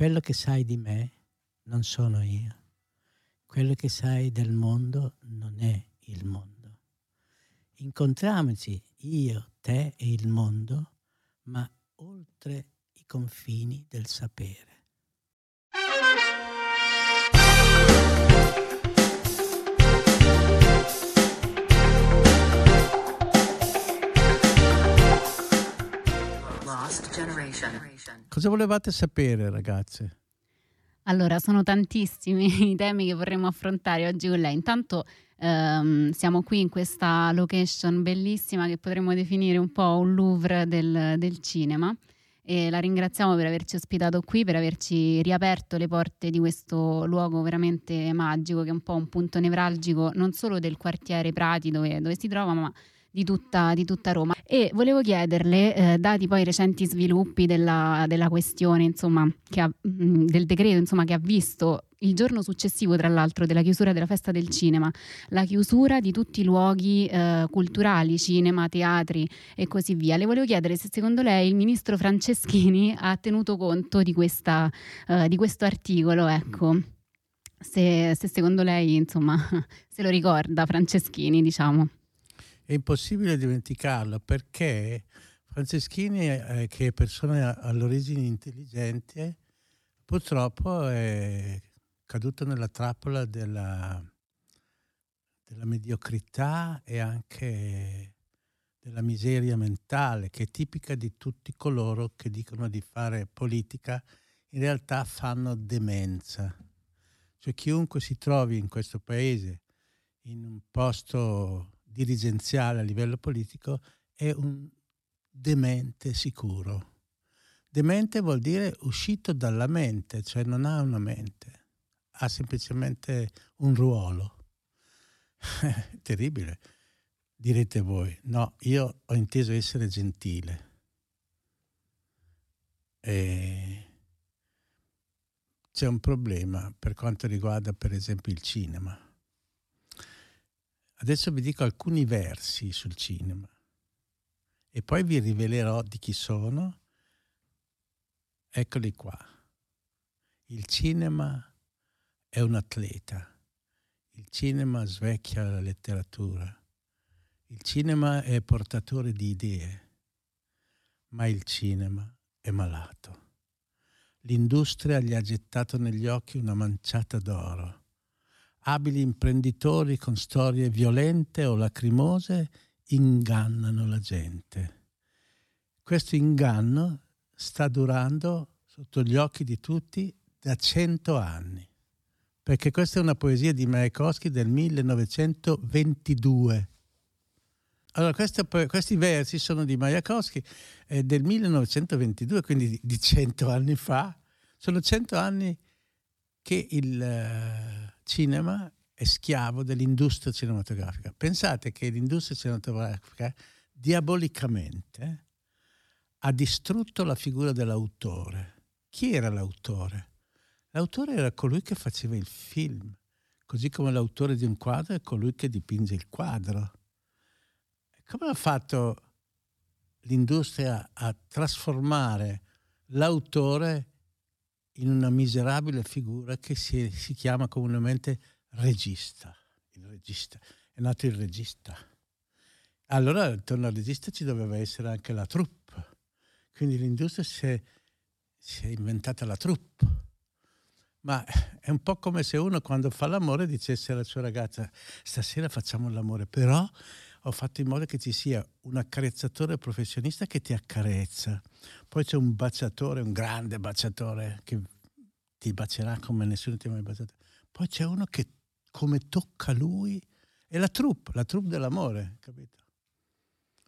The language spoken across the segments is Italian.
quello che sai di me non sono io. Quello che sai del mondo non è il mondo. Incontriamoci io, te e il mondo, ma oltre i confini del sapere. Cosa volevate sapere, ragazze? Allora, sono tantissimi i temi che vorremmo affrontare oggi con lei. Intanto ehm, siamo qui in questa location bellissima che potremmo definire un po' un Louvre del, del cinema e la ringraziamo per averci ospitato qui, per averci riaperto le porte di questo luogo veramente magico che è un po' un punto nevralgico non solo del quartiere Prati dove, dove si trova, ma di tutta, di tutta, Roma. E volevo chiederle, eh, dati poi i recenti sviluppi della, della questione, insomma, ha, mm, del decreto insomma, che ha visto il giorno successivo, tra l'altro, della chiusura della festa del cinema, la chiusura di tutti i luoghi eh, culturali, cinema, teatri e così via. Le volevo chiedere se secondo lei il ministro Franceschini ha tenuto conto di, questa, uh, di questo articolo, ecco. Se, se secondo lei, insomma, se lo ricorda Franceschini, diciamo è impossibile dimenticarlo perché Franceschini, eh, che è persona all'origine intelligente, purtroppo è caduto nella trappola della, della mediocrità e anche della miseria mentale che è tipica di tutti coloro che dicono di fare politica, in realtà fanno demenza. Cioè chiunque si trovi in questo paese in un posto dirigenziale a livello politico è un demente sicuro. Demente vuol dire uscito dalla mente, cioè non ha una mente, ha semplicemente un ruolo. Terribile, direte voi. No, io ho inteso essere gentile. E c'è un problema per quanto riguarda per esempio il cinema Adesso vi dico alcuni versi sul cinema e poi vi rivelerò di chi sono. Eccoli qua. Il cinema è un atleta. Il cinema svecchia la letteratura. Il cinema è portatore di idee, ma il cinema è malato. L'industria gli ha gettato negli occhi una manciata d'oro abili imprenditori con storie violente o lacrimose ingannano la gente. Questo inganno sta durando sotto gli occhi di tutti da cento anni, perché questa è una poesia di Majakowski del 1922. Allora, queste, questi versi sono di Majakowski eh, del 1922, quindi di cento anni fa. Sono cento anni che il... Eh, cinema è schiavo dell'industria cinematografica. Pensate che l'industria cinematografica diabolicamente ha distrutto la figura dell'autore. Chi era l'autore? L'autore era colui che faceva il film, così come l'autore di un quadro è colui che dipinge il quadro. Come ha fatto l'industria a trasformare l'autore in una miserabile figura che si, si chiama comunemente regista. Il regista. È nato il regista. Allora, attorno al regista ci doveva essere anche la troupe. Quindi l'industria si è, si è inventata la troupe. Ma è un po' come se uno quando fa l'amore dicesse alla sua ragazza stasera facciamo l'amore, però ho fatto in modo che ci sia un accarezzatore professionista che ti accarezza. Poi c'è un baciatore, un grande baciatore che ti bacerà come nessuno ti ha mai baciato. Poi c'è uno che come tocca lui è la troupe, la troupe dell'amore, capito?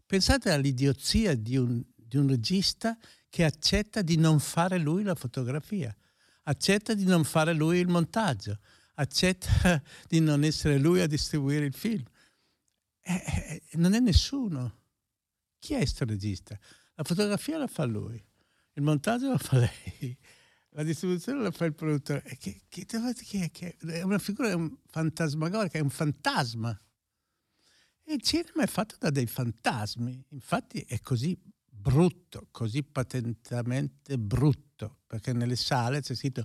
Pensate all'idiozia di un, di un regista che accetta di non fare lui la fotografia, accetta di non fare lui il montaggio, accetta di non essere lui a distribuire il film eh, eh, non è nessuno. Chi è questo regista? La fotografia la fa lui, il montaggio la fa lei, la distribuzione la fa il produttore. Che, che, che, che è una figura fantasmagorica, è un fantasma. E il cinema è fatto da dei fantasmi, infatti è così brutto, così patentamente brutto, perché nelle sale c'è scritto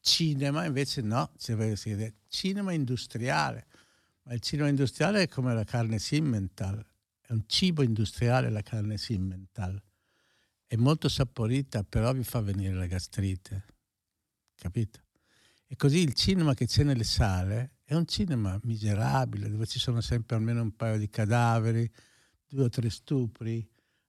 cinema, invece no, c'è scritto cinema industriale. Ma il cinema industriale è come la carne Simmental, è un cibo industriale la carne Simmental. È molto saporita, però vi fa venire la gastrite. Capito? E così il cinema che c'è nelle sale è un cinema miserabile, dove ci sono sempre almeno un paio di cadaveri, due o tre stupri,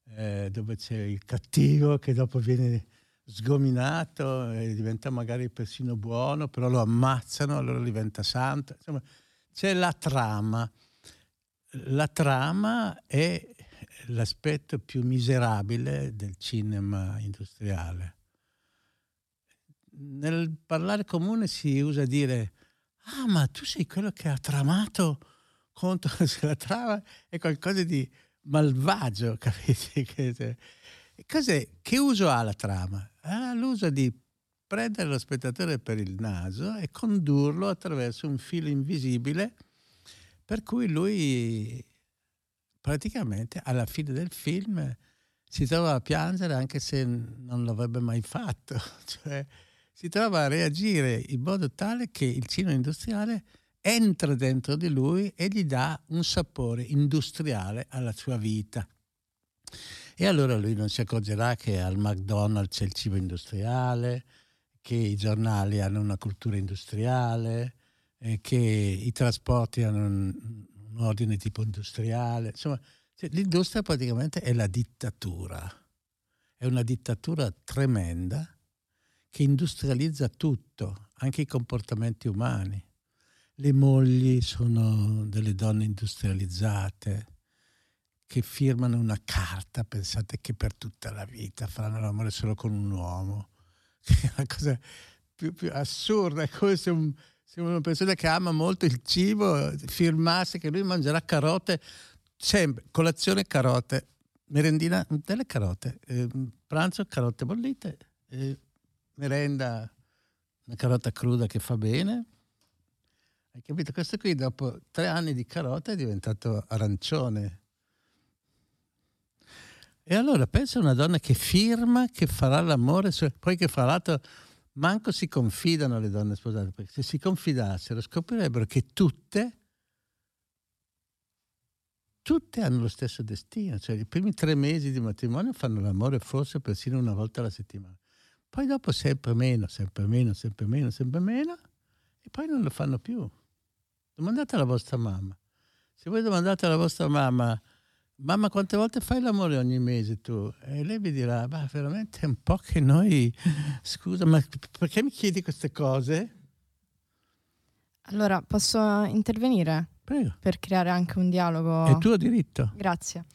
eh, dove c'è il cattivo che dopo viene sgominato e diventa magari persino buono, però lo ammazzano, allora diventa santo. Insomma, c'è la trama. La trama è l'aspetto più miserabile del cinema industriale. Nel parlare comune si usa dire ah ma tu sei quello che ha tramato contro la trama è qualcosa di malvagio, capite? Cos'è? Che uso ha la trama? Ha l'uso di prendere lo spettatore per il naso e condurlo attraverso un filo invisibile per cui lui praticamente alla fine del film si trova a piangere anche se non l'avrebbe mai fatto, cioè si trova a reagire in modo tale che il cinema industriale entra dentro di lui e gli dà un sapore industriale alla sua vita. E allora lui non si accorgerà che al McDonald's c'è il cibo industriale, che i giornali hanno una cultura industriale, che i trasporti hanno un, un ordine tipo industriale. Insomma, cioè, l'industria praticamente è la dittatura. È una dittatura tremenda che industrializza tutto, anche i comportamenti umani. Le mogli sono delle donne industrializzate che firmano una carta, pensate che per tutta la vita faranno l'amore solo con un uomo. La cosa più, più assurda, è come se un, siamo una persona che ama molto il cibo, firmasse che lui mangerà carote, sempre, colazione carote, merendina delle carote, eh, pranzo carote bollite, eh, merenda una carota cruda che fa bene. Hai capito? Questo qui dopo tre anni di carota è diventato arancione. E allora pensa a una donna che firma che farà l'amore, poi che fra l'altro manco si confidano le donne sposate, perché se si confidassero scoprirebbero che tutte, tutte hanno lo stesso destino, cioè i primi tre mesi di matrimonio fanno l'amore forse persino una volta alla settimana, poi dopo sempre meno, sempre meno, sempre meno, sempre meno, e poi non lo fanno più. Domandate alla vostra mamma. Se voi domandate alla vostra mamma mamma quante volte fai l'amore ogni mese tu? E lei vi dirà, ma veramente è un po' che noi, scusa, ma perché mi chiedi queste cose? Allora, posso intervenire? Prego. Per creare anche un dialogo. È tuo diritto. Grazie.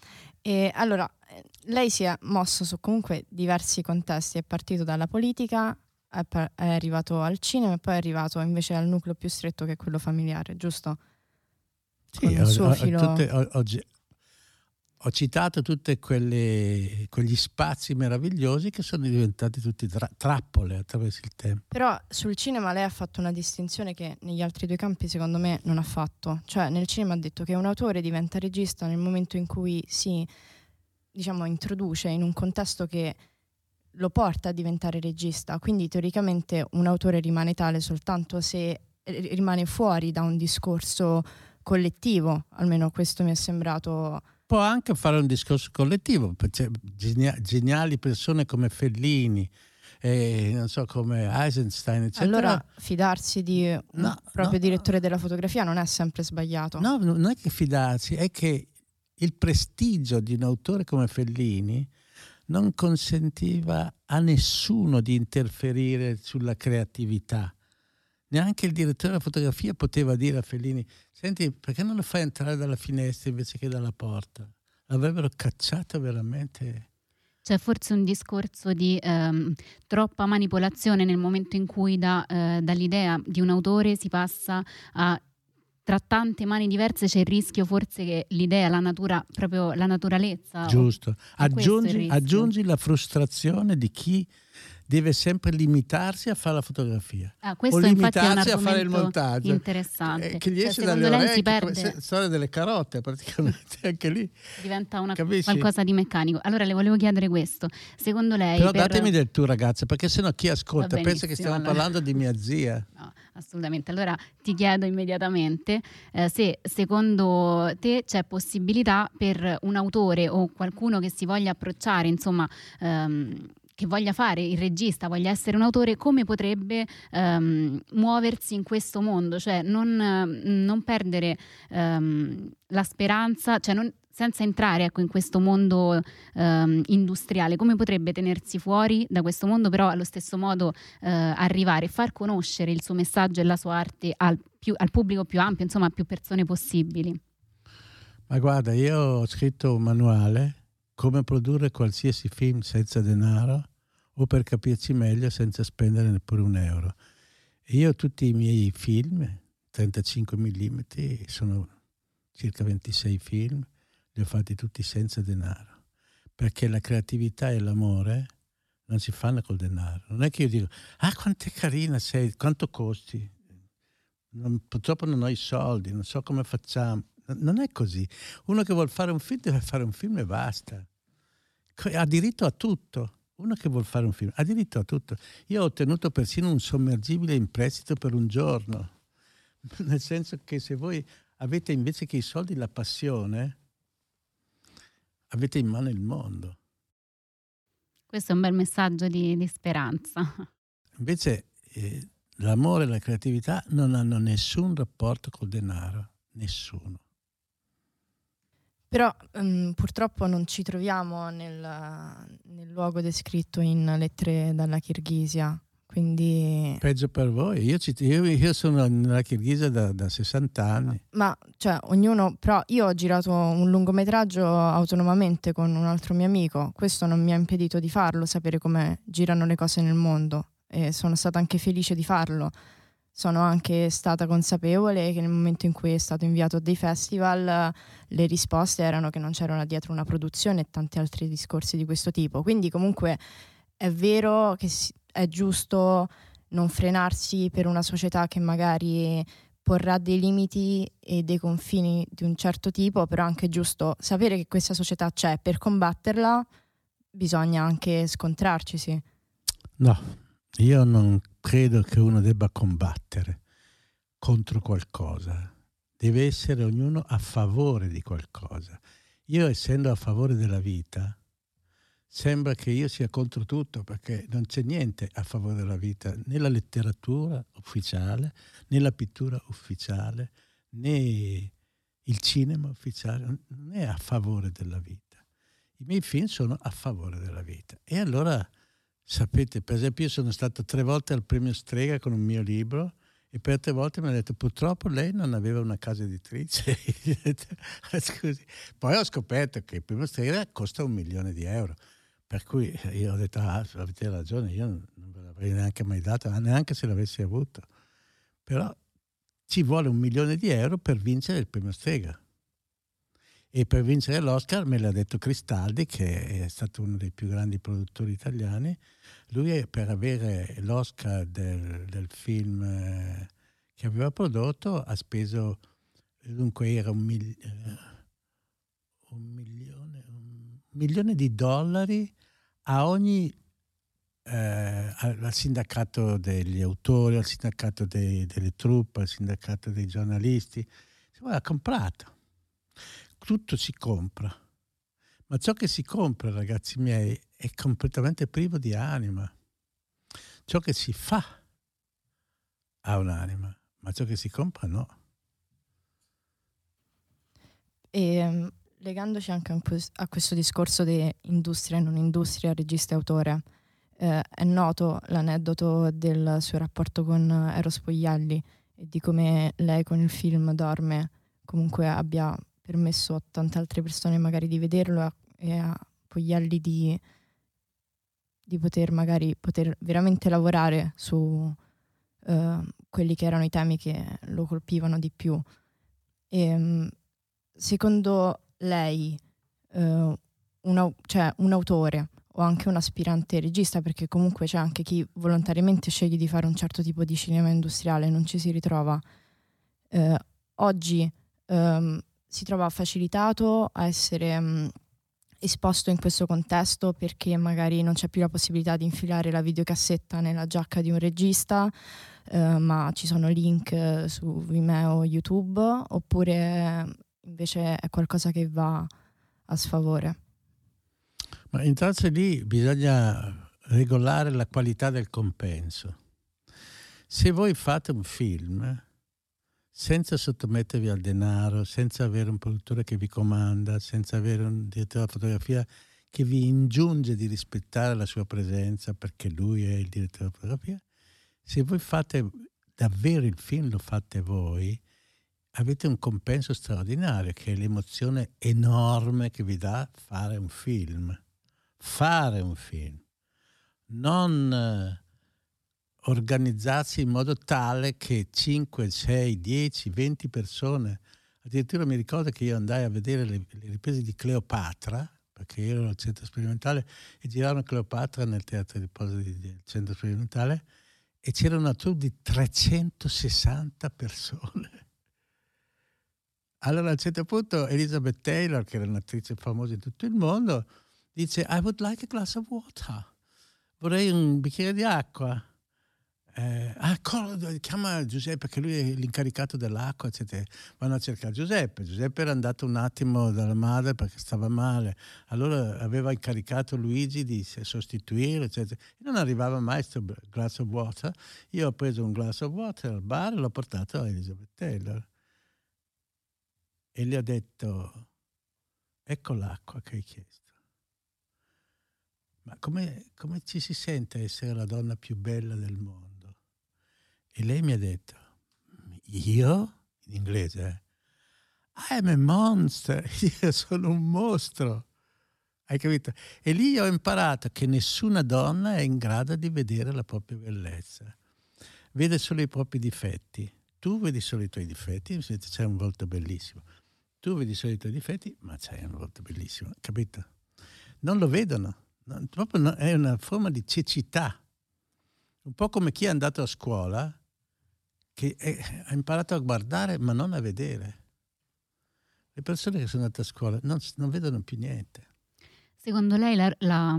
E allora, lei si è mosso su comunque diversi contesti, è partito dalla politica, è, per, è arrivato al cinema e poi è arrivato invece al nucleo più stretto che è quello familiare, giusto? Sì, Con il suo filo... tutte, oggi, ho citato tutti quegli spazi meravigliosi che sono diventati tutti tra- trappole attraverso il tempo. Però sul cinema lei ha fatto una distinzione che negli altri due campi secondo me non ha fatto. Cioè nel cinema ha detto che un autore diventa regista nel momento in cui si diciamo, introduce in un contesto che lo porta a diventare regista. Quindi teoricamente un autore rimane tale soltanto se rimane fuori da un discorso collettivo, almeno questo mi è sembrato può anche fare un discorso collettivo, geniali persone come Fellini, eh, non so come Eisenstein, eccetera. Allora fidarsi di un no, proprio no, direttore della fotografia non è sempre sbagliato. No, non è che fidarsi, è che il prestigio di un autore come Fellini non consentiva a nessuno di interferire sulla creatività. Neanche il direttore della fotografia poteva dire a Fellini Senti, perché non lo fai entrare dalla finestra invece che dalla porta? L'avrebbero cacciato veramente. C'è forse un discorso di ehm, troppa manipolazione nel momento in cui da, eh, dall'idea di un autore si passa a tra tante mani diverse c'è il rischio forse che l'idea, la natura, proprio la naturalezza. Giusto. Aggiungi, aggiungi, la frustrazione di chi deve sempre limitarsi a fare la fotografia Ah, o limitarsi a fare il montaggio. interessante. Eh, che gli Cioè, esce dalle orecchie, perde, storia delle carote praticamente anche lì. diventa una- qualcosa di meccanico. Allora le volevo chiedere questo. Secondo lei... Però per- datemi del tu ragazza, perché sennò chi ascolta pensa che stiamo allora. parlando di mia zia. No, assolutamente. Allora ti chiedo immediatamente eh, se secondo te c'è possibilità per un autore o qualcuno che si voglia approcciare, insomma, ehm, che voglia fare il regista, voglia essere un autore, come potrebbe ehm, muoversi in questo mondo, cioè non, eh, non perdere ehm, la speranza, cioè non- senza entrare ecco, in questo mondo ehm, industriale, come potrebbe tenersi fuori da questo mondo, però allo stesso modo eh, arrivare e far conoscere il suo messaggio e la sua arte al, più- al pubblico più ampio, insomma a più persone possibili. Ma guarda, io ho scritto un manuale come produrre qualsiasi film senza denaro o per capirci meglio senza spendere neppure un euro. E io tutti i miei film, 35 mm, sono circa 26 film, li ho fatti tutti senza denaro, perché la creatività e l'amore non si fanno col denaro. Non è che io dico, ah quanto è carina sei, quanto costi? Non- purtroppo non ho i soldi, non so come facciamo. Non è così. Uno che vuole fare un film deve fare un film e basta. Ha diritto a tutto. Uno che vuole fare un film ha diritto a tutto. Io ho ottenuto persino un sommergibile in prestito per un giorno. Nel senso che se voi avete invece che i soldi la passione, avete in mano il mondo. Questo è un bel messaggio di, di speranza. Invece eh, l'amore e la creatività non hanno nessun rapporto col denaro. Nessuno. Però ehm, purtroppo non ci troviamo nel, nel luogo descritto in lettere dalla Kirghisia, quindi... Peggio per voi. Io, ci- io- io sono nella Kirghisa da, da 60 anni. Ma cioè, ognuno, però io ho girato un lungometraggio autonomamente con un altro mio amico, questo non mi ha impedito di farlo, sapere come girano le cose nel mondo e sono stata anche felice di farlo. Sono anche stata consapevole che nel momento in cui è stato inviato a dei festival le risposte erano che non c'era dietro una produzione e tanti altri discorsi di questo tipo. Quindi comunque è vero che è giusto non frenarsi per una società che magari porrà dei limiti e dei confini di un certo tipo, però è anche giusto sapere che questa società c'è. Per combatterla bisogna anche scontrarcisi. No, io non credo che uno debba combattere contro qualcosa. Deve essere ognuno a favore di qualcosa. Io essendo a favore della vita, sembra che io sia contro tutto perché non c'è niente a favore della vita, né la letteratura ufficiale, né la pittura ufficiale, né il cinema ufficiale, non è a favore della vita. I miei film sono a favore della vita. E allora, sapete, per esempio, io sono stato tre volte al premio Strega con un mio libro e per tre volte mi hanno detto purtroppo lei non aveva una casa editrice. Scusi. Poi ho scoperto che il premio Strega costa un milione di euro. Per cui io ho detto, ah, avete ragione, io non ve l'avrei neanche mai data, neanche se l'avessi avuto. Però ci vuole un milione di euro per vincere il premio Strega. E per vincere l'Oscar me l'ha detto Cristaldi, che è stato uno dei più grandi produttori italiani. Lui per avere l'Oscar del, del film eh, che aveva prodotto ha speso, dunque era un, mil- eh, un milione, un milione di dollari a ogni eh, al, sindacato degli autori, al sindacato dei- delle truppe, al sindacato dei giornalisti. Insomma, ha comprato. Tutto si compra. Ma ciò che si compra, ragazzi miei, è completamente privo di anima. Ciò che si fa ha un'anima, ma ciò che si compra no. E mm, legandoci anche a questo discorso di industria e non industria, regista e autore, eh, è noto l'aneddoto del suo rapporto con Eros Poglialli e di come lei con il film Dorme comunque abbia permesso a tante altre persone magari di vederlo e a Poglialli di, di poter magari poter veramente lavorare su eh, quelli che erano i temi che lo colpivano di più. E, mm, secondo lei eh, un, au- cioè, un autore o anche un aspirante regista, perché comunque c'è anche chi volontariamente sceglie di fare un certo tipo di cinema industriale non ci si ritrova, eh, oggi ehm, si trova facilitato a essere mh, mm, esposto in questo contesto perché magari non c'è più la possibilità di infilare la videocassetta nella giacca di un regista, eh, ma ci sono link eh, su Vimeo YouTube, oppure invece è qualcosa che va a sfavore. Ma intanto lì bisogna regolare la qualità del compenso. Se voi fate un film senza sottomettervi al denaro, senza avere un produttore che vi comanda, senza avere un direttore della fotografia che vi ingiunge di rispettare la sua presenza perché lui è il direttore della fotografia, se voi fate davvero il film, lo fate voi, avete un compenso straordinario che è l'emozione enorme che vi dà fare un film. Fare un film, non eh, organizzarsi in modo tale che 5, 6, 10, 20 persone, addirittura mi ricordo che io andai a vedere le, le riprese di Cleopatra, perché io ero al centro sperimentale e giravano Cleopatra nel teatro di posa del centro sperimentale e c'era una tour di 360 persone. Allora a un certo punto Elizabeth Taylor, che era un'attrice famosa in tutto il mondo, dice I would like a glass of water. Vorrei un bicchiere di acqua. Eh, ah, chiama Giuseppe che lui è l'incaricato dell'acqua, eccetera. Vanno a cercare Giuseppe. Giuseppe era andato un attimo dalla madre perché stava male. Allora aveva incaricato Luigi di sostituire, eccetera. Non arrivava mai questo glass of water. Io ho preso un glass of water al bar e l'ho portato a Elizabeth Taylor. E le ho detto, ecco l'acqua che hai chiesto. Ma come, come ci si sente essere la donna più bella del mondo? E lei mi ha detto, io? In inglese, eh? I am a monster, io sono un mostro. Hai capito? E lì ho imparato che nessuna donna è in grado di vedere la propria bellezza. Vede solo i propri difetti. Tu vedi solo i tuoi difetti, c'è un volto bellissimo. Tu vedi solo i tuoi difetti, ma c'hai un volto bellissimo. Capito? Non lo vedono proprio è una forma di cecità, un po' come chi è andato a scuola che è, ha imparato a guardare ma non a vedere. Le persone che sono andate a scuola non, non vedono più niente. Secondo lei la, la,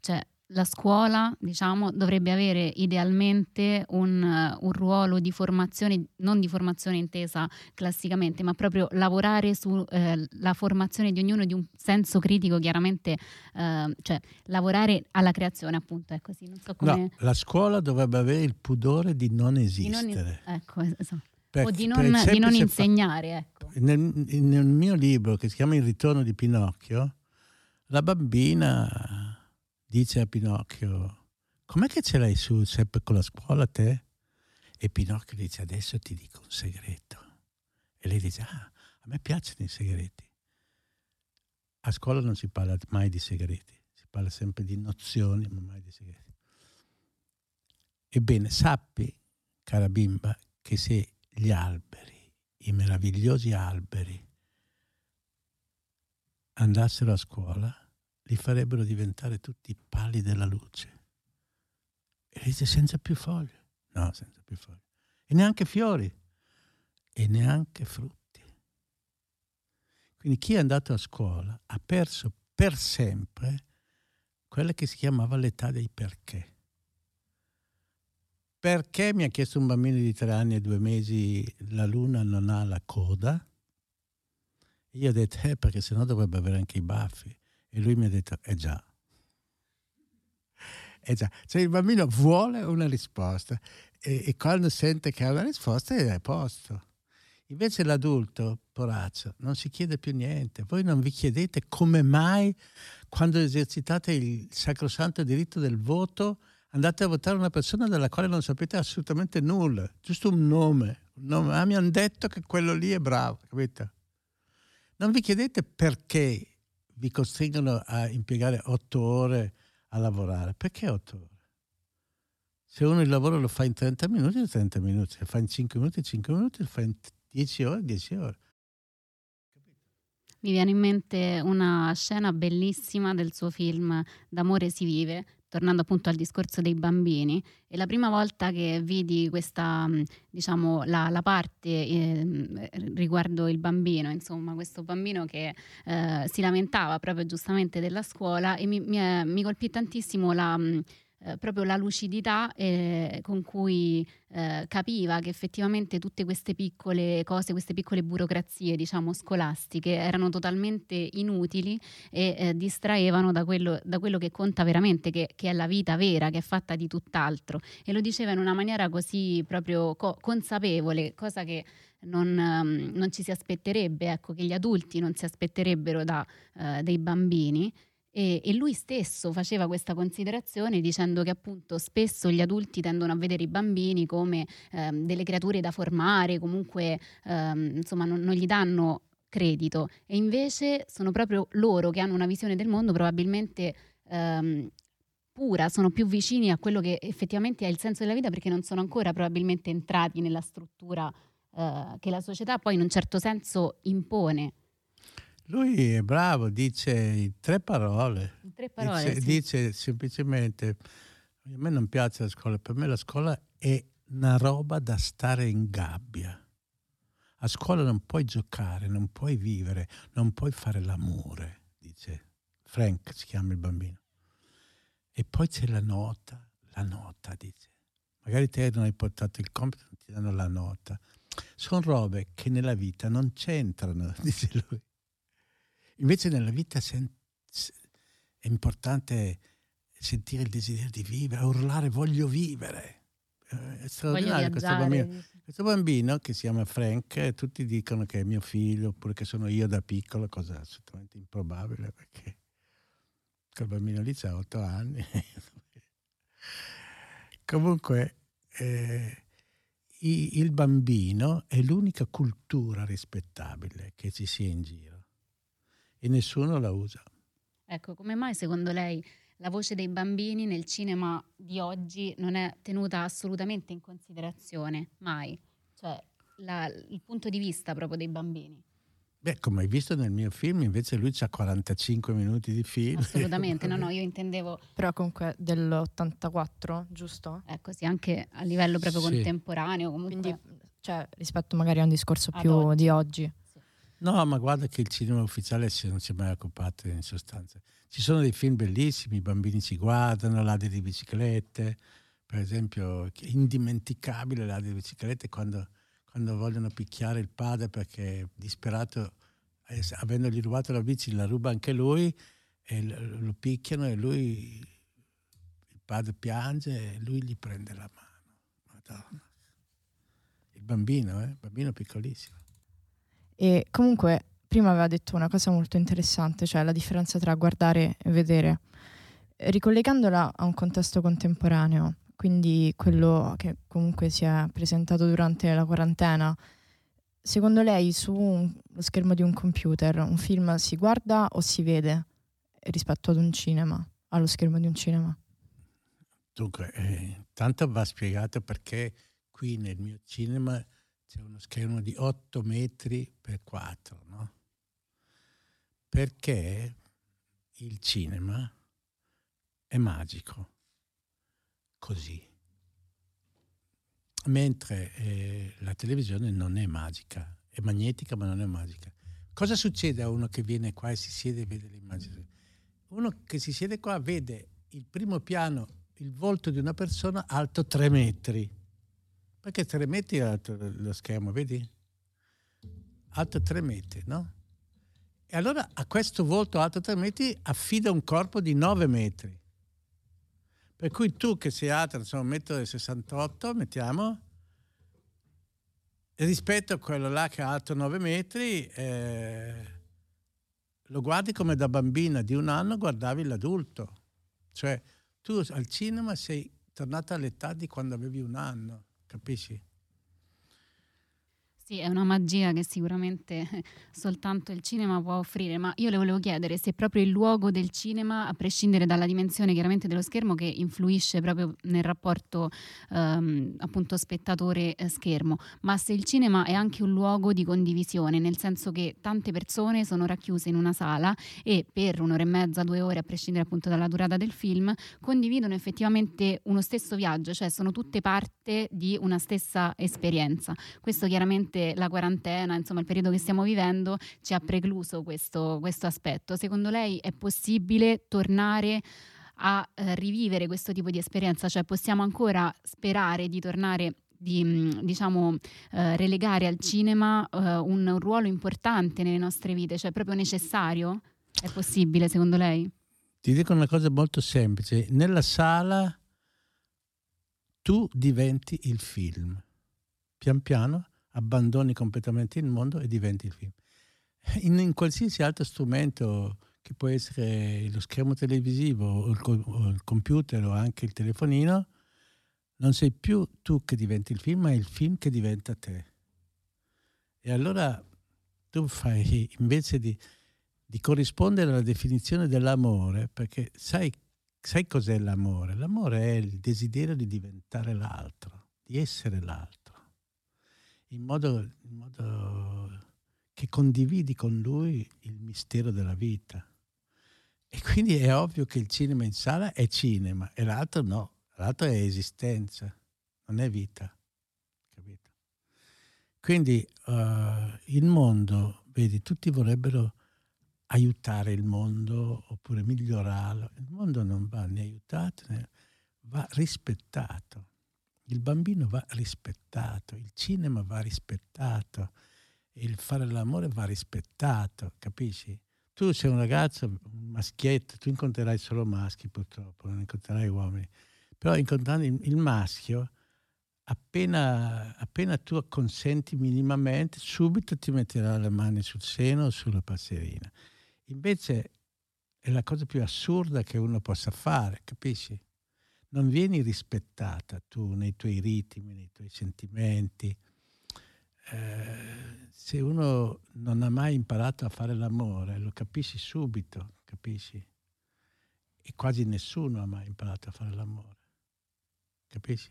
cioè, la scuola diciamo, dovrebbe avere idealmente un, un, ruolo di formazione, non di formazione intesa classicamente, ma proprio lavorare sulla eh, formazione di ognuno di un senso critico, chiaramente, eh, cioè lavorare alla creazione, appunto. È così. Non so. No, la scuola dovrebbe avere il pudore di non esistere. Di non, ecco, esatto. Per, o di non, di non insegnare. Ecco. Nel, nel mio libro che si chiama Il ritorno di Pinocchio, la bambina dice a Pinocchio, com'è che ce l'hai su sempre con la scuola te? E Pinocchio dice, adesso ti dico un segreto. E lei dice, ah, a me piacciono i segreti. A scuola non si parla mai di segreti, si parla sempre di nozioni, ma mai di segreti. Ebbene, sappi, cara bimba, che se gli alberi, i meravigliosi alberi, andassero a scuola, li farebbero diventare tutti pali della luce. E dice senza più foglie. No, senza più foglie. E neanche fiori. E neanche frutti. Quindi chi è andato a scuola ha perso per sempre quella che si chiamava l'età dei perché. Perché mi ha chiesto un bambino di tre anni e due mesi la luna non ha la coda? Io ho detto, eh, perché sennò dovrebbe avere anche i baffi. E lui mi ha detto, eh già. Eh già. Cioè il bambino vuole una risposta e, e quando sente che ha una risposta è a posto. Invece l'adulto, poraccio, non si chiede più niente. Voi non vi chiedete come mai quando esercitate il sacrosanto diritto del voto andate a votare una persona della quale non sapete assolutamente nulla, giusto un nome. Un nome. Ah, mi hanno detto che quello lì è bravo, capito? Non vi chiedete perché vi costringono a impiegare otto ore a lavorare. Perché otto ore? Se uno il lavoro lo fa in 30 minuti, 30 minuti, se fa in 5 minuti, 5 minuti, lo fa in 10 ore, 10 ore. Mi viene in mente una scena bellissima del suo film D'amore si vive, tornando appunto al discorso dei bambini, è la prima volta che vidi questa, diciamo, la, la parte eh, riguardo il bambino, insomma, questo bambino che eh, si lamentava proprio giustamente della scuola e mi, mi, mi colpì tantissimo la eh, proprio la lucidità eh, con cui eh, capiva che effettivamente tutte queste piccole cose, queste piccole burocrazie, diciamo, scolastiche erano totalmente inutili e eh, distraevano da quello, da quello, che conta veramente, che, che, è la vita vera, che è fatta di tutt'altro. E lo diceva in una maniera così proprio co- consapevole, cosa che non, um, non, ci si aspetterebbe, ecco, che gli adulti non si aspetterebbero da, uh, dei bambini. E, e, lui stesso faceva questa considerazione dicendo che appunto spesso gli adulti tendono a vedere i bambini come ehm, delle creature da formare, comunque ehm, insomma non, non gli danno credito e invece sono proprio loro che hanno una visione del mondo probabilmente ehm, pura, sono più vicini a quello che effettivamente è il senso della vita perché non sono ancora probabilmente entrati nella struttura eh, che la società poi in un certo senso impone. Lui è bravo, dice tre parole. Tre parole dice, sì. dice semplicemente, a me non piace la scuola, per me la scuola è una roba da stare in gabbia. A scuola non puoi giocare, non puoi vivere, non puoi fare l'amore, dice Frank, si chiama il bambino. E poi c'è la nota, la nota, dice. Magari te non hai portato il compito, ti danno la nota. Sono robe che nella vita non c'entrano, dice lui. Invece nella vita è importante sentire il desiderio di vivere, urlare voglio vivere. Eh, è straordinario questo bambino. questo bambino che si chiama Frank, tutti dicono che è mio figlio oppure che sono io da piccolo, cosa assolutamente improbabile perché quel bambino lì ha otto anni. Comunque eh, il bambino è l'unica cultura rispettabile che ci sia in giro e nessuno la usa. Ecco, come mai secondo lei la voce dei bambini nel cinema di oggi non è tenuta assolutamente in considerazione? Mai. Cioè, la, il punto di vista proprio dei bambini. Beh, come hai visto nel mio film, invece lui ha 45 minuti di film. Assolutamente, no, no, io intendevo... Però comunque dell'84, giusto? Ecco, sì, anche a livello proprio sì. contemporaneo. Comunque... Quindi, cioè, rispetto magari a un discorso più oggi. di oggi. No, ma guarda che il cinema ufficiale non si è mai occupato in sostanza. Ci sono dei film bellissimi, i bambini ci guardano, ladri di biciclette, per esempio, indimenticabile ladri di biciclette quando, quando vogliono picchiare il padre perché disperato, eh, avendogli rubato la bici, la ruba anche lui e lo, picchiano e lui, il padre piange e lui gli prende la mano. Madonna. Il bambino, eh? bambino piccolissimo. E comunque prima aveva detto una cosa molto interessante, cioè la differenza tra guardare e vedere. Ricollegandola a un contesto contemporaneo, quindi quello che comunque si è presentato durante la quarantena, secondo lei sullo schermo di un computer un film si guarda o si vede rispetto ad un cinema, allo schermo di un cinema? Dunque, eh, tanto va spiegato perché qui nel mio cinema c'è uno schermo di 8 metri per 4, no? Perché il cinema è magico, così. Mentre eh, la televisione non è magica, è magnetica ma non è magica. Cosa succede a uno che viene qua e si siede e vede l'immagine? Uno che si siede qua vede il primo piano, il volto di una persona alto 3 metri perché tre metri alto lo schermo, vedi? Alto tre metri, no? E allora a questo volto alto tre metri affida un corpo di nove metri. Per cui tu che sei alto, insomma, 1,68 m, mettiamo, rispetto a quello là che è alto 9 metri, eh, lo guardi come da bambina di un anno guardavi l'adulto. Cioè, tu al cinema sei tornata all'età di quando avevi un anno capisci? Sì, è una magia che sicuramente soltanto il cinema può offrire, ma io le volevo chiedere se proprio il luogo del cinema, a prescindere dalla dimensione chiaramente dello schermo che influisce proprio nel rapporto ehm, appunto spettatore-schermo, ma se il cinema è anche un luogo di condivisione, nel senso che tante persone sono racchiuse in una sala e per un'ora e mezza, due ore, a prescindere appunto dalla durata del film, condividono effettivamente uno stesso viaggio, cioè sono tutte parte di una stessa esperienza. Questo chiaramente sicuramente la quarantena, insomma il periodo che stiamo vivendo ci ha precluso questo, questo aspetto. Secondo lei è possibile tornare a eh, rivivere questo tipo di esperienza? Cioè possiamo ancora sperare di tornare di mm, diciamo eh, relegare al cinema eh, un, un, ruolo importante nelle nostre vite, cioè proprio necessario? È possibile secondo lei? Ti dico una cosa molto semplice, nella sala tu diventi il film, pian piano abbandoni completamente il mondo e diventi il film. In, in qualsiasi altro strumento, che può essere lo schermo televisivo o il, o il computer o anche il telefonino, non sei più tu che diventi il film, ma è il film che diventa te. E allora tu fai, invece di, di corrispondere alla definizione dell'amore, perché sai, sai cos'è l'amore? L'amore è il desiderio di diventare l'altro, di essere l'altro in modo, in modo che condividi con lui il mistero della vita. E quindi è ovvio che il cinema in sala è cinema e l'altro no, l'altro è esistenza, non è vita. Capito? Quindi uh, il mondo, vedi, tutti vorrebbero aiutare il mondo oppure migliorarlo. Il mondo non va né aiutato né va rispettato. Il bambino va rispettato, il cinema va rispettato, il fare l'amore va rispettato, capisci? Tu sei un ragazzo, un maschietto, tu incontrerai solo maschi purtroppo, non incontrerai uomini, però incontrando il maschio, appena, appena tu consenti minimamente, subito ti metterà le mani sul seno o sulla passerina. Invece è la cosa più assurda che uno possa fare, capisci? Non vieni rispettata tu nei tuoi ritmi, nei tuoi sentimenti. Eh, se uno non ha mai imparato a fare l'amore, lo capisci subito, capisci? E quasi nessuno ha mai imparato a fare l'amore, capisci?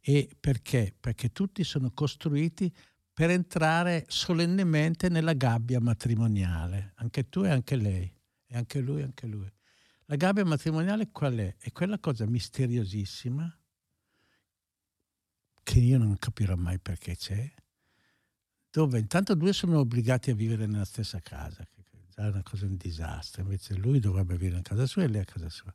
E perché? Perché tutti sono costruiti per entrare solennemente nella gabbia matrimoniale, anche tu e anche lei, e anche lui e anche lui. La gabbia matrimoniale qual è? È quella cosa misteriosissima che io non capirò mai perché c'è, dove intanto due sono obbligati a vivere nella stessa casa, che già è una cosa un disastro, invece lui dovrebbe vivere in casa sua e lei a casa sua.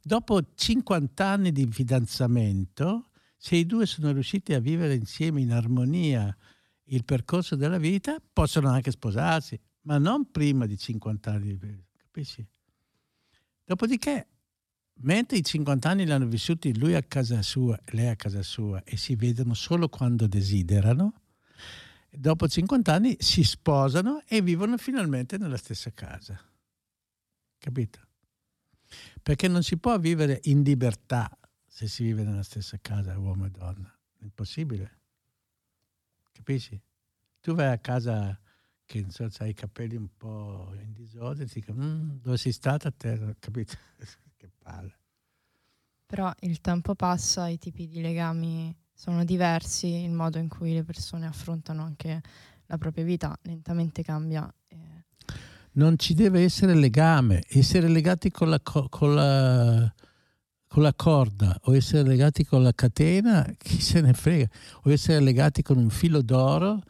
Dopo 50 anni di fidanzamento, se i due sono riusciti a vivere insieme in armonia il percorso della vita, possono anche sposarsi, ma non prima di 50 anni, capisci? Dopodiché, mentre i 50 anni li hanno vissuti lui a casa sua lei a casa sua e si vedono solo quando desiderano, dopo 50 anni si sposano e vivono finalmente nella stessa casa. Capito? Perché non si può vivere in libertà se si vive nella stessa casa, uomo e donna. Impossibile. Capisci? Tu vai a casa che so, hai i capelli un po' in disordine, ti dico, mm, dove sei stata a terra, capito? che palle. Però il tempo passa, i tipi di legami sono diversi, il modo in cui le persone affrontano anche la propria vita lentamente cambia. Non ci deve essere legame, essere legati con la, con la, con la corda o essere legati con la catena, chi se ne frega, o essere legati con un filo d'oro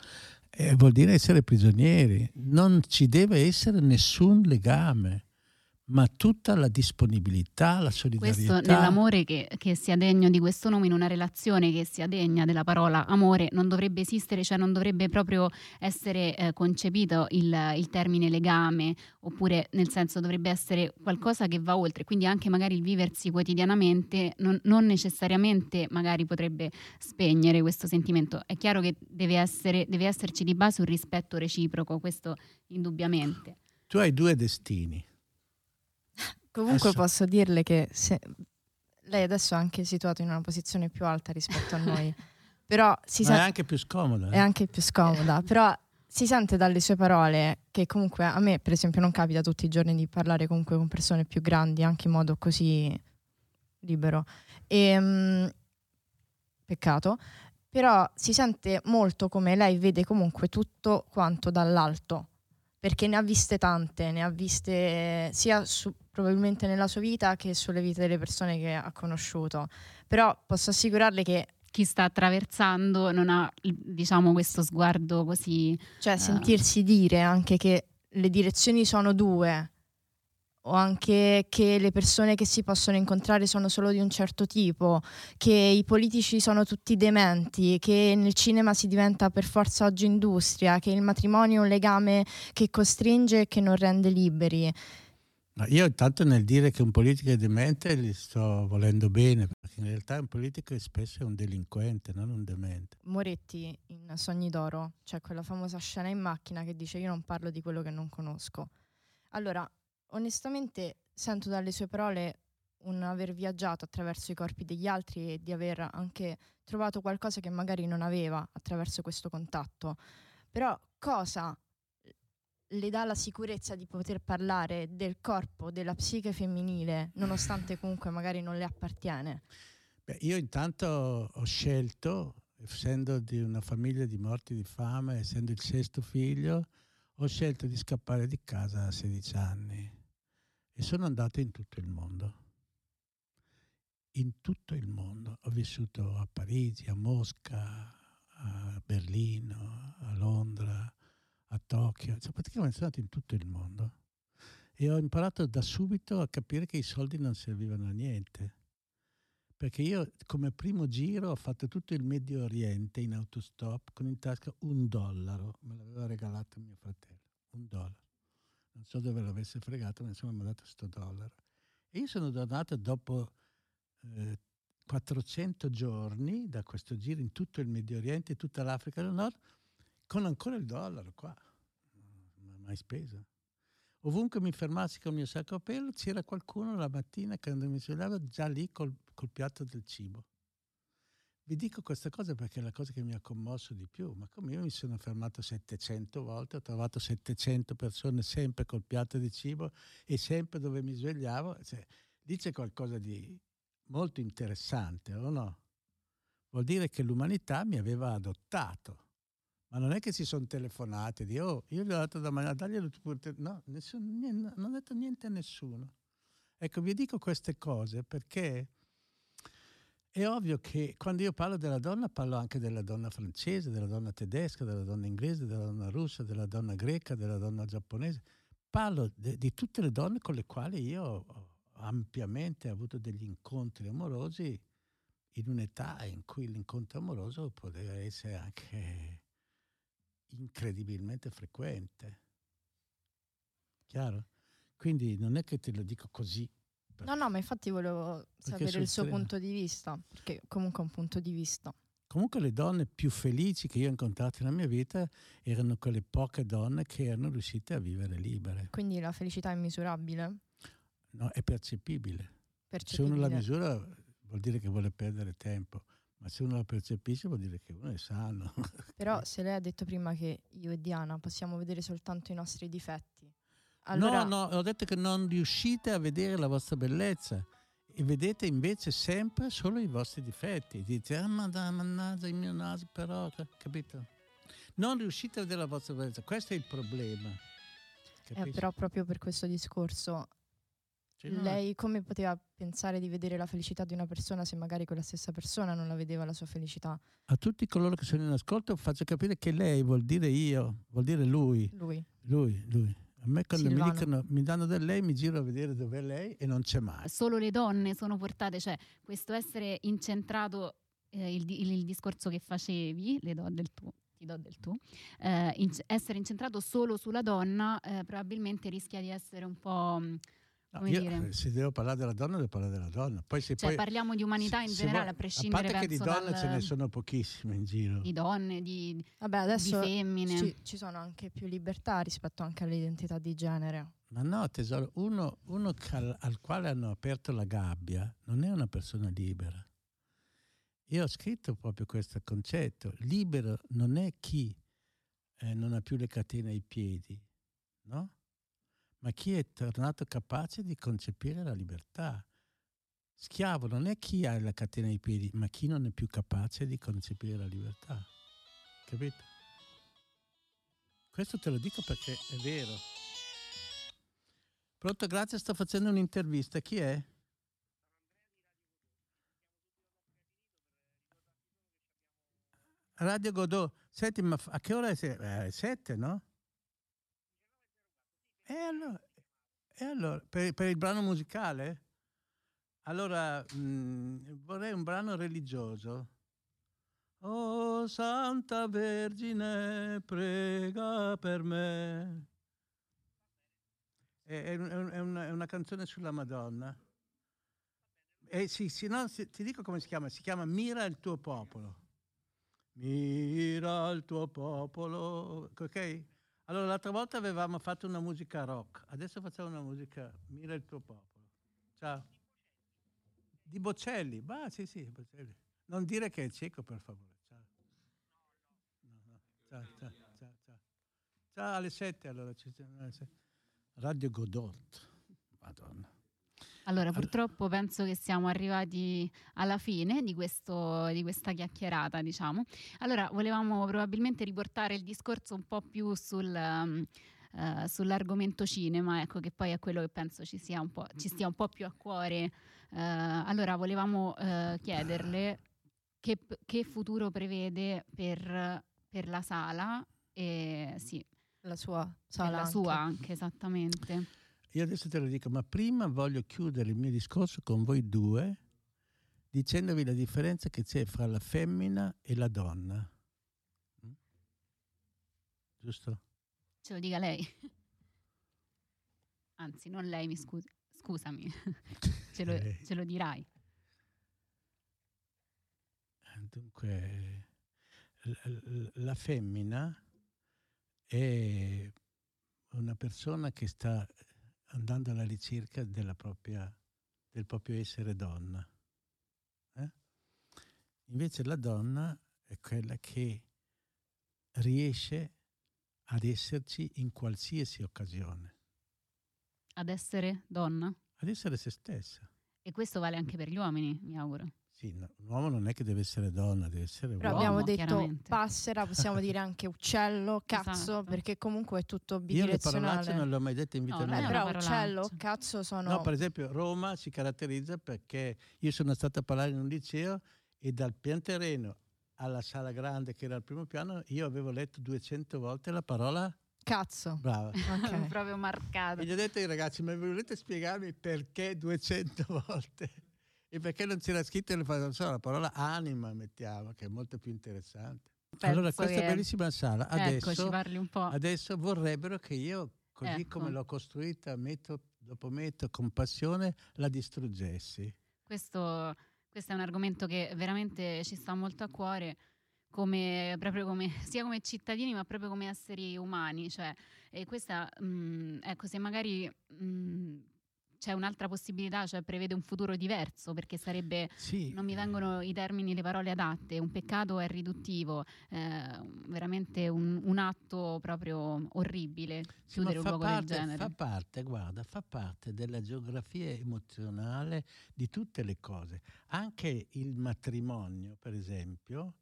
eh, vuol dire essere prigionieri, non ci deve essere nessun legame ma tutta la disponibilità, la solidarietà. Questo nell'amore che, che, sia degno di questo nome, in una relazione che sia degna della parola amore, non dovrebbe esistere, cioè non dovrebbe proprio essere eh, concepito il, il, termine legame, oppure nel senso dovrebbe essere qualcosa che va oltre, quindi anche magari il viversi quotidianamente non, non necessariamente magari potrebbe spegnere questo sentimento. È chiaro che deve, essere, deve esserci di base un rispetto reciproco, questo indubbiamente. Tu hai due destini Comunque adesso. posso dirle che se... lei adesso è anche situato in una posizione più alta rispetto a noi. però si sente... è anche più scomoda. è eh. anche più scomoda, però si sente dalle sue parole che comunque a me per esempio non capita tutti i giorni di parlare comunque con persone più grandi anche in modo così libero. E, mm, peccato, però si sente molto come lei vede comunque tutto quanto dall'alto, perché ne ha viste tante, ne ha viste sia su- probabilmente nella sua vita che sulle vite delle persone che ha conosciuto. Però posso assicurarle che Chi sta attraversando non ha, diciamo, questo sguardo così... Cioè, Eh. sentirsi dire anche che le direzioni sono due, o anche che le persone che si possono incontrare sono solo di un certo tipo, che i politici sono tutti dementi, che nel cinema si diventa per forza oggi industria, che il matrimonio è un legame che costringe e che non rende liberi. Ma io intanto nel dire che un politico è demente gli sto volendo bene, perché in realtà un politico è spesso un delinquente, non un demente. Moretti in Sogni d'Oro, c'è quella famosa scena in macchina che dice io non parlo di quello che non conosco. Allora, onestamente sento dalle sue parole un aver viaggiato attraverso i corpi degli altri e di aver anche trovato qualcosa che magari non aveva attraverso questo contatto. Però cosa le dà la sicurezza di poter parlare del corpo, della psiche femminile, nonostante comunque magari non le appartiene? Beh, io intanto ho scelto, essendo di una famiglia di morti di fame, essendo il sesto figlio, ho scelto di scappare di casa a 16 anni e sono andato in tutto il mondo. In tutto il mondo. Ho vissuto a Parigi, a Mosca, a Berlino, a Londra, a Tokyo, cioè praticamente sono andato in tutto il mondo e ho imparato da subito a capire che i soldi non servivano a niente perché io come primo giro ho fatto tutto il Medio Oriente in autostop con in tasca un dollaro, me l'aveva regalato mio fratello, un dollaro. Non so dove l'avesse fregato, ma insomma mi ha dato sto dollaro. E io sono tornato dopo eh, 400 giorni da questo giro in tutto il Medio Oriente tutta l'Africa del Nord con ancora il dollaro qua, mai speso. Ovunque mi fermassi con il mio sacco a pelo c'era qualcuno la mattina quando mi svegliavo già lì col, col piatto del cibo. Vi dico questa cosa perché è la cosa che mi ha commosso di più, ma come io mi sono fermato 700 volte, ho trovato 700 persone sempre col piatto di cibo e sempre dove mi svegliavo, cioè, lì c'è qualcosa di molto interessante, o no? Vuol dire che l'umanità mi aveva adottato. Ma non è che si sono telefonate di oh, io gli ho dato da mangiare, daglielo tu. No, nessuno, niente, non ho detto niente a nessuno. Ecco, vi dico queste cose perché è ovvio che quando io parlo della donna parlo anche della donna francese, della donna tedesca, della donna inglese, della donna russa, della donna greca, della donna giapponese. Parlo de, di tutte le donne con le quali io ho ampiamente avuto degli incontri amorosi in un'età in cui l'incontro amoroso poteva essere anche incredibilmente frequente. Chiaro? Quindi non è che te lo dico così. No, no, ma infatti volevo sapere il suo punto di vista, perché comunque è un punto di vista. Comunque le donne più felici che io ho incontrato nella mia vita erano quelle poche donne che erano riuscite a vivere libere. Quindi la felicità è misurabile? No, è percepibile. Se uno Percepibile. la misura vuol dire che vuole perdere tempo, ma se uno la percepisce vuol dire che uno è sano. Però se lei ha detto prima che io e Diana possiamo vedere soltanto i nostri difetti, allora No, no, ho detto che non riuscite a vedere la vostra bellezza e vedete invece sempre solo i vostri difetti. Dite, ah, ma da, mannaggia il mio naso, però, ca- capito? Non riuscite a vedere la vostra bellezza, questo è il problema. eh, però proprio per questo discorso, Cioè, lei come poteva pensare di vedere la felicità di una persona se magari quella stessa persona non la vedeva la sua felicità? A tutti coloro che sono in ascolto faccio capire che lei vuol dire io, vuol dire lui, Lui. lui, lui. A me quando mi, dicono, mi danno del lei, mi giro a vedere dov'è lei e non c'è mai. Solo le donne sono portate, cioè questo essere incentrato, eh, il, di- il discorso che facevi, le do del tu, ti do del tu, eh, in- essere incentrato solo sulla donna eh, probabilmente rischia di essere un po'... No, come io, dire? eh, se devo parlare della donna, devo parlare della donna. Poi se Cioè poi, parliamo di umanità in generale, vuoi- a prescindere A parte che di donne dal- ce ne sono pochissime in giro. di donne, di, Vabbè, adesso di femmine. ci, ci sono anche più libertà rispetto anche all'identità di genere. Ma no, tesoro, uno, uno che al, al quale hanno aperto la gabbia non è una persona libera. io ho scritto proprio questo concetto. Libero non è chi eh, non ha più le catene ai piedi, no? Ma chi è tornato capace di concepire la libertà. Schiavo non è chi ha la catena ai piedi, ma chi non è più capace di concepire la libertà. Capito? Questo te lo dico perché è vero. Pronto, grazie, sto facendo un'intervista. Chi è? Radio Godot. Senti, ma a che ora è? Eh, sette, no? E allora, e allora per, per, il brano musicale? Allora, mh, mm, vorrei un brano religioso. Oh Santa Vergine, prega per me. È, è, è, una, è una, canzone sulla Madonna. Eh, sì, sì, no, ti dico come si chiama. Si chiama Mira il tuo popolo. Mira il tuo popolo. Ok? Allora, l'altra volta avevamo fatto una musica rock, adesso facciamo una musica Mira il tuo popolo. Ciao. Di Bocelli. Bah, sì, sì, Bocelli. Non dire che è cieco, per favore. Ciao, ciao, ciao, ciao. Ciao alle 7 allora. Radio Godot. Madonna. Allora, purtroppo penso che siamo arrivati alla fine di, questo, di, questa chiacchierata, diciamo. Allora, volevamo probabilmente riportare il discorso un po' più sul, uh, sull'argomento cinema, ecco, che poi è quello che penso ci, sia un po', ci stia un po' più a cuore. Uh, allora, volevamo uh, chiederle che, che futuro prevede per per la sala e sì. La sua sala. La anche. sua anche, esattamente. Io adesso te lo dico, ma prima voglio chiudere il mio discorso con voi due dicendovi la differenza che c'è fra la femmina e la donna. Mm? Giusto? Ce lo dica lei. Anzi, non lei, mi scusi. Scusami, ce, lo, ce lo dirai. Dunque, la femmina è una persona che sta andando alla ricerca propria, del proprio essere donna. Eh? Invece la donna è quella che riesce ad esserci in qualsiasi occasione. Ad essere donna? Ad essere se stessa. E questo vale anche per gli uomini, mi auguro. Sì, no, l'uomo non è che deve essere donna, deve essere Però uomo. abbiamo detto passera, possiamo dire anche uccello, cazzo, esatto. perché comunque è tutto bidirezionale. Io le parolacce non le ho mai dette in vita no, mia. Però uccello, cazzo sono... No, per esempio Roma si caratterizza perché io sono stato a parlare in un liceo e dal pian terreno alla sala grande che era al primo piano io avevo letto 200 volte la parola Cazzo. Brava. Okay. Proprio marcata. E gli ho detto ai ragazzi, ma volete spiegarmi perché 200 volte? E perché non c'era scritto la parola anima, mettiamo, che è molto più interessante. Penso allora, questa che... bellissima sala, adesso, ecco, adesso vorrebbero che io, così ecco. come l'ho costruita, metto dopo metto, con passione, la distruggessi. Questo, questo è un argomento che veramente ci sta molto a cuore. Come, proprio come, sia come cittadini ma proprio come esseri umani. Cioè, e questa, mh, mm, ecco, se magari mh, c'è un'altra possibilità, cioè prevede un futuro diverso, perché sarebbe, sì. non mi vengono i termini, le parole adatte, un peccato è riduttivo, eh, veramente un, un, atto proprio orribile, sì, chiudere un luogo parte, del genere. Fa parte, guarda, fa parte della geografia emozionale di tutte le cose. Anche il matrimonio, per esempio,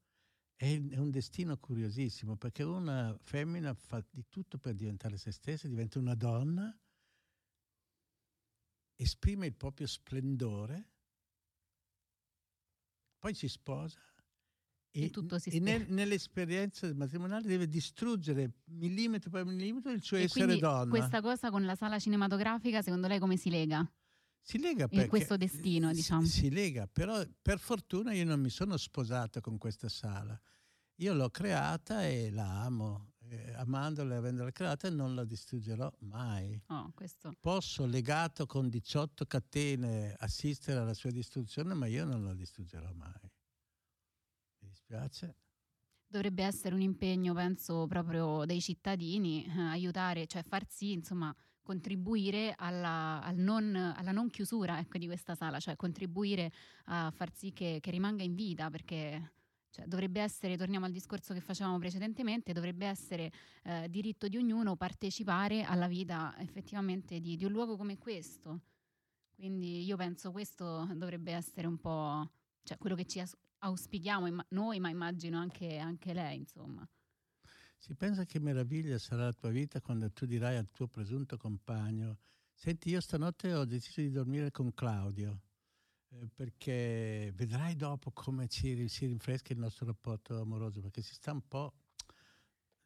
è un destino curiosissimo, perché una femmina fa di tutto per diventare se stessa, diventa una donna, esprime il proprio splendore, poi si sposa e, e, nel, nell'esperienza matrimoniale deve distruggere millimetro per millimetro il suo e essere donna. Questa cosa con la sala cinematografica, secondo lei come si lega? Si lega perché, in questo destino, diciamo. Si, si lega, però per fortuna io non mi sono sposato con questa sala. Io l'ho creata e la amo eh, amandola e avendola creata non la distruggerò mai. Oh, Posso, legato con 18 catene, assistere alla sua distruzione, ma io non la distruggerò mai. Mi dispiace. Dovrebbe essere un impegno, penso, proprio dei cittadini, eh, aiutare, cioè far sì, insomma, contribuire alla, al non, alla non chiusura ecco, di questa sala, cioè contribuire a far sì che, che rimanga in vita, perché cioè, dovrebbe essere, torniamo al discorso che facevamo precedentemente, dovrebbe essere eh, diritto di ognuno partecipare alla vita effettivamente di, di un luogo come questo. Quindi io penso questo dovrebbe essere un po' cioè, quello che ci auspichiamo noi, ma immagino anche, anche lei, insomma. Si pensa che meraviglia sarà la tua vita quando tu dirai al tuo presunto compagno, senti io stanotte ho deciso di dormire con Claudio, eh, perché vedrai dopo come ci, si rinfresca il nostro rapporto amoroso, perché si sta un po',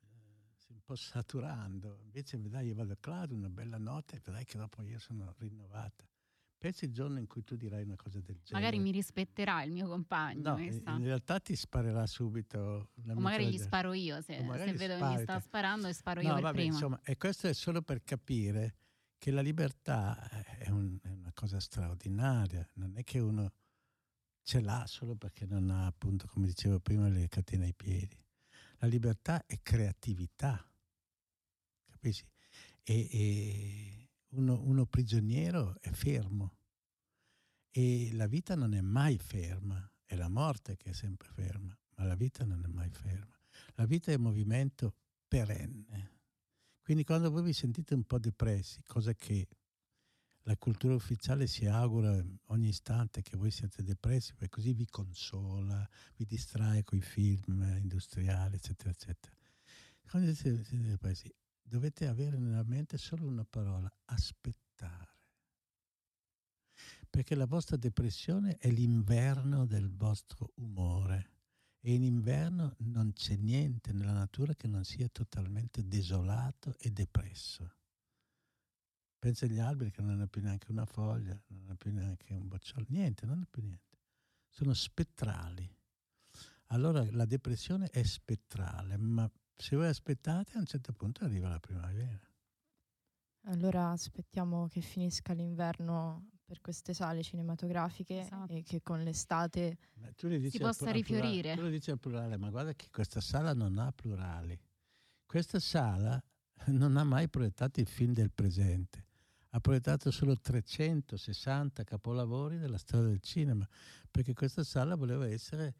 eh, si un po' saturando. Invece vedrai io vado a Claudio, una bella notte, e vedrai che dopo io sono rinnovata. Pensi il giorno in cui tu dirai una cosa del genere. Magari mi rispetterà il mio compagno. No, in realtà ti sparerà subito. O magari gli sparo io, se, se vedo che mi sta sparando e sparo no, io per vabbè, prima. Insomma, e questo è solo per capire che la libertà è, un, è, una cosa straordinaria, non è che uno ce l'ha solo perché non ha, appunto, come dicevo prima, le catene ai piedi. La libertà è creatività, capisci? E, e uno, uno prigioniero è fermo e la vita non è mai ferma, è la morte che è sempre ferma, ma la vita non è mai ferma. La vita è movimento perenne. Quindi quando voi vi sentite un po' depressi, cosa che la cultura ufficiale si augura ogni istante che voi siate depressi, perché così vi consola, vi distrae con i film industriali, eccetera, eccetera. Quando siete depressi, dovete avere nella mente solo una parola, aspettare. Perché la vostra depressione è l'inverno del vostro umore e in inverno non c'è niente nella natura che non sia totalmente desolato e depresso. Pensa agli alberi che non hanno più neanche una foglia, non hanno più neanche un bocciolo, niente, non hanno più niente. Sono spettrali. Allora la depressione è spettrale, ma se voi aspettate a un certo punto arriva la primavera. Allora aspettiamo che finisca l'inverno per queste sale cinematografiche esatto. e che con l'estate si possa rifiorire. tu lo dici al plurale, ma guarda che questa sala non ha plurali. Questa sala non ha mai proiettato il film del presente, ha proiettato solo 360 capolavori della storia del cinema, perché questa sala voleva essere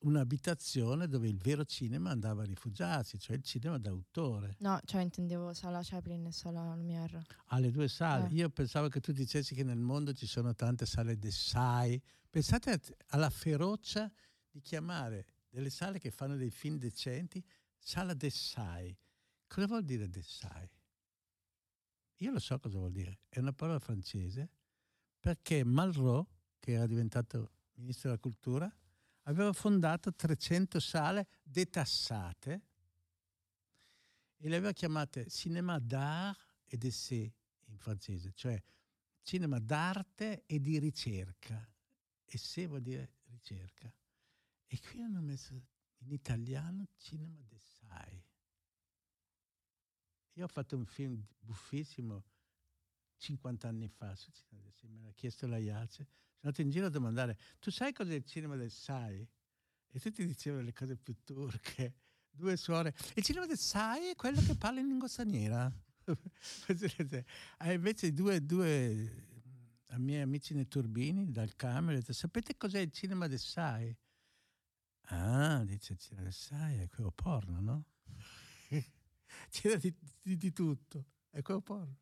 un'abitazione dove il vero cinema andava a rifugiarsi, cioè il cinema d'autore. No, cioè intendevo sala Chaplin e sala Lumière. Ah, le due sale. Eh. Io pensavo che tu dicessi che nel mondo ci sono tante sale d'essai. Pensate alla ferocia di chiamare delle sale che fanno dei film decenti sala d'essai. Cosa vuol dire d'essai? Io lo so cosa vuol dire. È una parola francese perché Malraux, che era diventato ministro della cultura, aveva fondato 300 sale detassate e le aveva chiamate cinema d'art et d'essai in francese, cioè cinema d'arte e di ricerca. Essai vuol dire ricerca. E qui hanno messo in italiano cinema d'essai. Io ho fatto un film buffissimo 50 anni fa, me l'ha chiesto la IACE, andato in giro a domandare, tu sai cos'è il cinema del SAI? E tutti dicevano le cose più turche, due suore. Il cinema del SAI è quello che parla in lingua straniera. e invece due, due a miei amici nei turbini dal camera, detto, sapete cos'è il cinema del SAI? Ah, dice il cinema del SAI, è quello porno, no? C'era di, di, di tutto, è quello porno.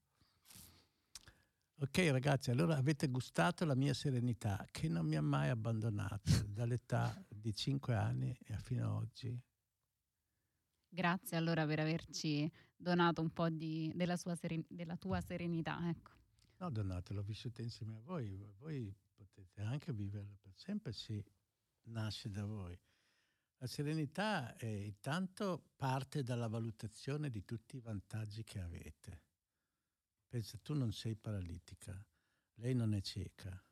Ok ragazzi, allora avete gustato la mia serenità che non mi ha mai abbandonato dall'età di 5 anni fino ad oggi. Grazie allora per averci donato un po' di, della, seren- della, tua serenità. Ecco. No, donato, l'ho vissuta insieme a voi. Voi potete anche viverla per sempre se nasce da voi. La serenità è intanto parte dalla valutazione di tutti i vantaggi che avete Pensa, tu non sei paralitica, lei non è cieca,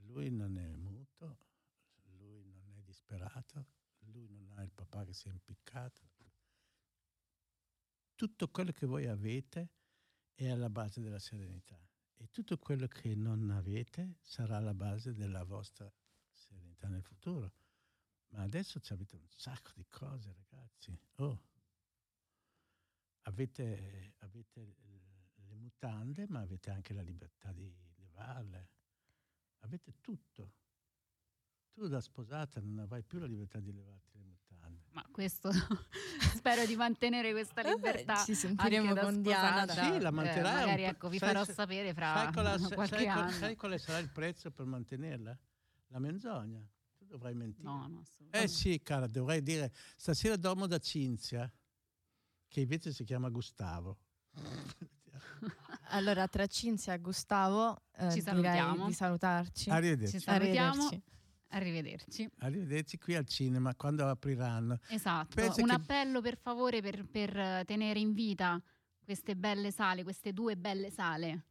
lui non è muto, lui non è disperato, lui non ha il papà che si è impiccato. Tutto quello che voi avete è alla base della serenità e tutto quello che non avete sarà alla base della vostra serenità nel futuro. Ma adesso avete un sacco di cose, ragazzi. Oh, avete, avete mutande, ma avete anche la libertà di levarle. Avete tutto. Tu da sposata non avrai più la libertà di levarti le mutande. Ma questo spero di mantenere questa libertà. Ci sentiremo con Diana. Sì, la manterrai Eh, magari ecco, vi Sai farò sapere fra sai qual, qualche sai, qual- anno. sai quale sarà il prezzo per mantenerla? La menzogna. Tu dovrai mentire. No, no, Eh sì, cara, dovrei dire stasera dormo da Cinzia, che invece si chiama Gustavo. Allora, tra Cinzia e Gustavo, eh, Ci salutiamo. di salutarci. Arrivederci. Ci salutiamo. Arrivederci. Arrivederci. Arrivederci qui al cinema quando apriranno. Esatto, Penso un che- appello per favore per, per, eh, tenere in vita queste belle sale, queste due belle sale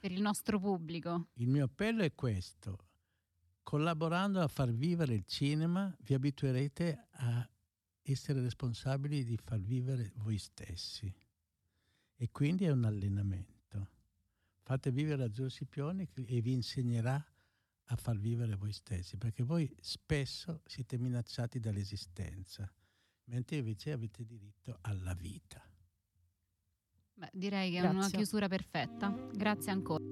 per il nostro pubblico. Il mio appello è questo. Collaborando a far vivere il cinema vi abituerete a essere responsabili di far vivere voi stessi e quindi è un allenamento. Fate vivere Azzurro Scipione e vi insegnerà a far vivere voi stessi, perché voi spesso siete minacciati dall'esistenza, mentre invece avete diritto alla vita. Beh, direi che Grazie. è una chiusura perfetta. Grazie ancora.